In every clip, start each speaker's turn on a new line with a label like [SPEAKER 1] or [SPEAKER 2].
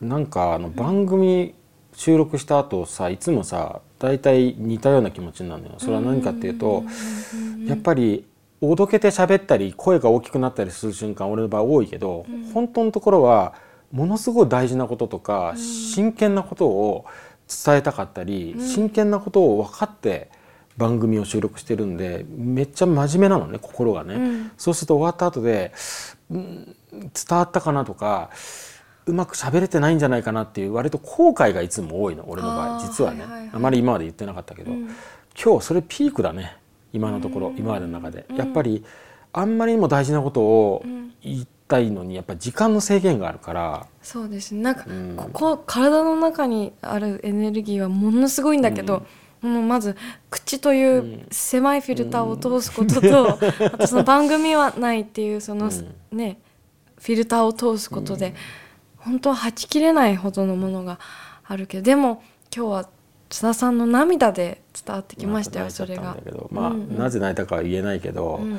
[SPEAKER 1] なんかあの番組収録した後さいつもさ大体似たような気持ちになるのよ。それは何かっていうとやっぱりおどけて喋ったり声が大きくなったりする瞬間俺の場合多いけど、うん、本当のところはものすごい大事なこととか、うん、真剣なことを伝えたかったり、うん、真剣なことを分かって番組を収録してるんでめっちゃ真面目なのね心がね、そうすると終わった後で、うん、伝わったかなとかうまく喋れてないんじゃないかなっていう割と後悔がいつも多いの俺の場合。実はね、はいはいはい、あまり今まで言ってなかったけど、今日それピークだね。今のところ今までの中で、やっぱりあんまりにも大事なことを言ったいのにやっぱ時間の制限があるから。
[SPEAKER 2] そうですね。なんか、ここ体の中にあるエネルギーはものすごいんだけど、もうまず口という狭いフィルターを通すことと、あとその番組はないっていうその、ねフィルターを通すことで、本当ははちきれないほどのものがあるけどでも今日は津田さんの涙で伝わってきましたよ、それが。
[SPEAKER 1] まあ、なぜ泣いたかは言えないけど、うん、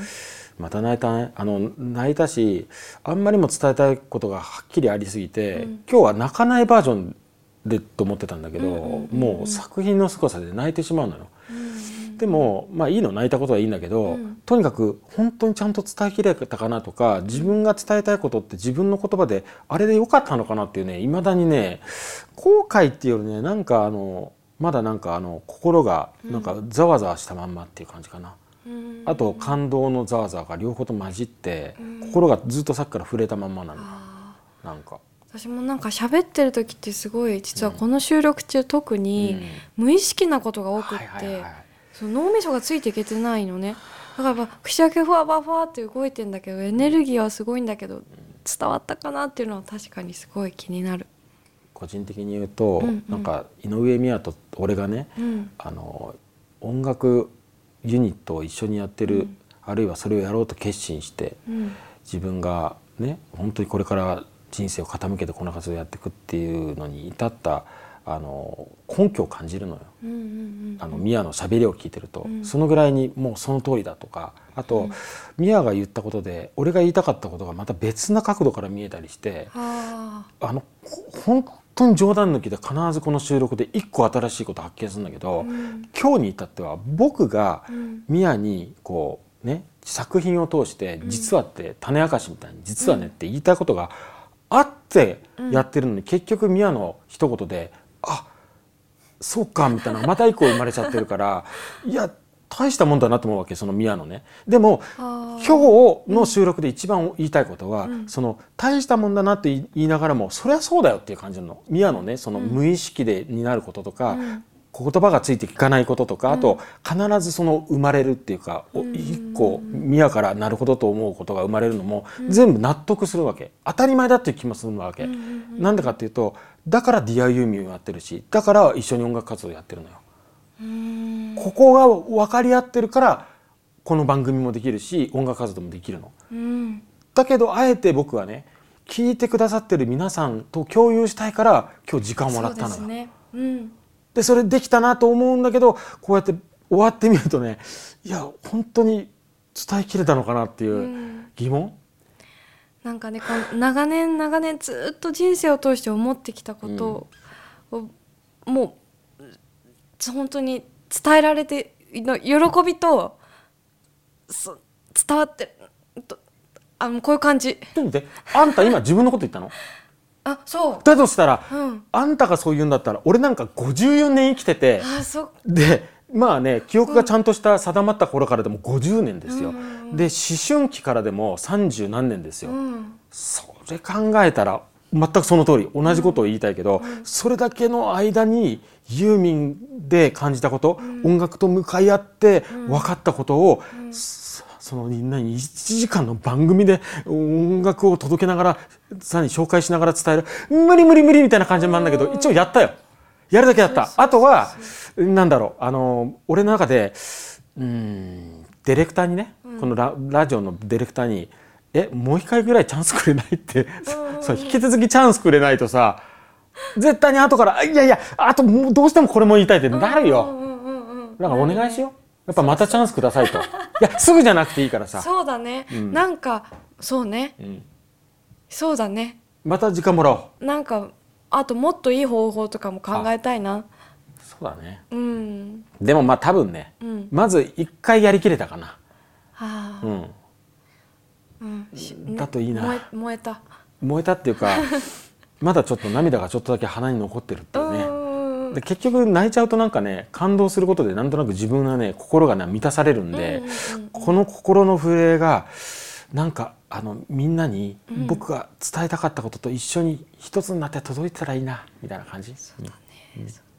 [SPEAKER 1] また泣いたねあの泣いたしあんまりも伝えたいことがはっきりありすぎて、うん、今日は泣かないバージョンでと思ってたんだけど、もう作品の凄さで泣いてしまうのよ。でもまあいいの泣いたことはいいんだけど、うん、とにかく本当にちゃんと伝えきれたかなとか自分が伝えたいことって自分の言葉であれでよかったのかなっていうねいまだにね後悔っていうよりねなんかあのまだなんかあの心がなんかざわざわしたまんまっていう感じかな。あと感動のざわざわが両方と混じって心がずっとさっきから触れたまんまなの。なんか。
[SPEAKER 2] 私もなんか喋ってる時ってすごい実はこの収録中特に無意識なことが多くって脳みそがついていけてないのね。だから口だけふわふわふわって動いてんだけどエネルギーはすごいんだけど伝わったかなっていうのは確かにすごい気になる。
[SPEAKER 1] 個人的に言うと、うんうん、なんか井上美和と俺がね、うん、あの音楽ユニットを一緒にやってる、うん、あるいはそれをやろうと決心して、うん、自分がね本当にこれから人生を傾けてこの活動をやっていくっていうのに至ったあの根拠を感じるのよ。あのミアの喋りを聞いてると、うん、そのぐらいにもうその通りだとか。あと、うん、ミアが言ったことで俺が言いたかったことがまた別な角度から見えたりしてあ。の本当に冗談抜きで必ずこの収録で一個新しいこと発見するんだけど、うん、今日に至っては僕がミアにこうね作品を通して実はって種明かしみたいに実はねって言いたいことがあってやってるのに結局ミアの一言であそうかみたいなまた以降生まれちゃってるから いや大したもんだなと思うわけその宮のね。でも今日の収録で一番言いたいことは、うん、その大したもんだなって言いながらもそりゃそうだよっていう感じの宮のねその無意識でになることとか、うん、言葉がついていかないこととか、あと必ずその生まれるっていうか、一個宮からなるほどと思うことが生まれるのも、全部納得するわけ。当たり前だっていう気もするわけ。なんでかっていうとだから DI ユーミンをやってるしだから一緒に音楽活動やってるのよ。ここが分かり合ってるからこの番組もできるし音楽活動もできるの。だけどあえて僕はね聞いてくださってる皆さんと共有したいから今日時間をもらったのよ。ね。うん、でそれできたなと思うんだけどこうやって終わってみるとねいや本当に伝えきれたのかなっていう疑問、うん、
[SPEAKER 2] なんかねこの長年長年ずっと人生を通して思ってきたことを、うん、もう本当に伝えられての喜びと伝わってあのこういう感じ。
[SPEAKER 1] であんた今自分のこと言ったの？
[SPEAKER 2] あそう。
[SPEAKER 1] だとしたら、うん、あんたがそう言うんだったら俺なんか54年生きててでまあね記憶がちゃんとした定まった頃からでも50年ですよ、うん、で思春期からでも30何年ですよ、うん、それ考えたら全くその通り同じことを言いたいけど、それだけの間にユーミンで感じたこと、音楽と向かい合って分かったことを、その1時間の番組で音楽を届けながらさらに紹介しながら伝える。無理無理無理みたいな感じもあるんだけど一応やったよ。やるだけやった。あとはなんだろう。あの俺の中でうんディレクターにね、このララジオのディレクターに「えもう一回ぐらいチャンスくれない?」って。そう引き続きチャンスくれないとさ絶対に後から「いやいやあとどうしてもこれも言いたい」ってなるよ。だからお願いしよう。やっぱまたチャンスくださいと。いやすぐじゃなくていいからさ。
[SPEAKER 2] そうだね、うん、なんかそうね、うん、そうだね。
[SPEAKER 1] また時間もらお
[SPEAKER 2] う。なんかあともっといい方法とかも考えたいな。
[SPEAKER 1] そうだね。
[SPEAKER 2] うん。
[SPEAKER 1] でもまあ多分ね、
[SPEAKER 2] うん。
[SPEAKER 1] まず一回やりきれたかな。
[SPEAKER 2] ああ。
[SPEAKER 1] うん。
[SPEAKER 2] うん。し
[SPEAKER 1] だといいな。
[SPEAKER 2] 燃えた。
[SPEAKER 1] 燃えたっていうか まだちょっと涙がちょっとだけ鼻に残ってるっていうね。
[SPEAKER 2] うん
[SPEAKER 1] で結局泣いちゃうとなんかね感動することでなんとなく自分がね心がね満たされるんで、この心の震えがなんかあのみんなに僕が伝えたかったことと一緒に一つになって届いてたらいいなみたいな感じ。うん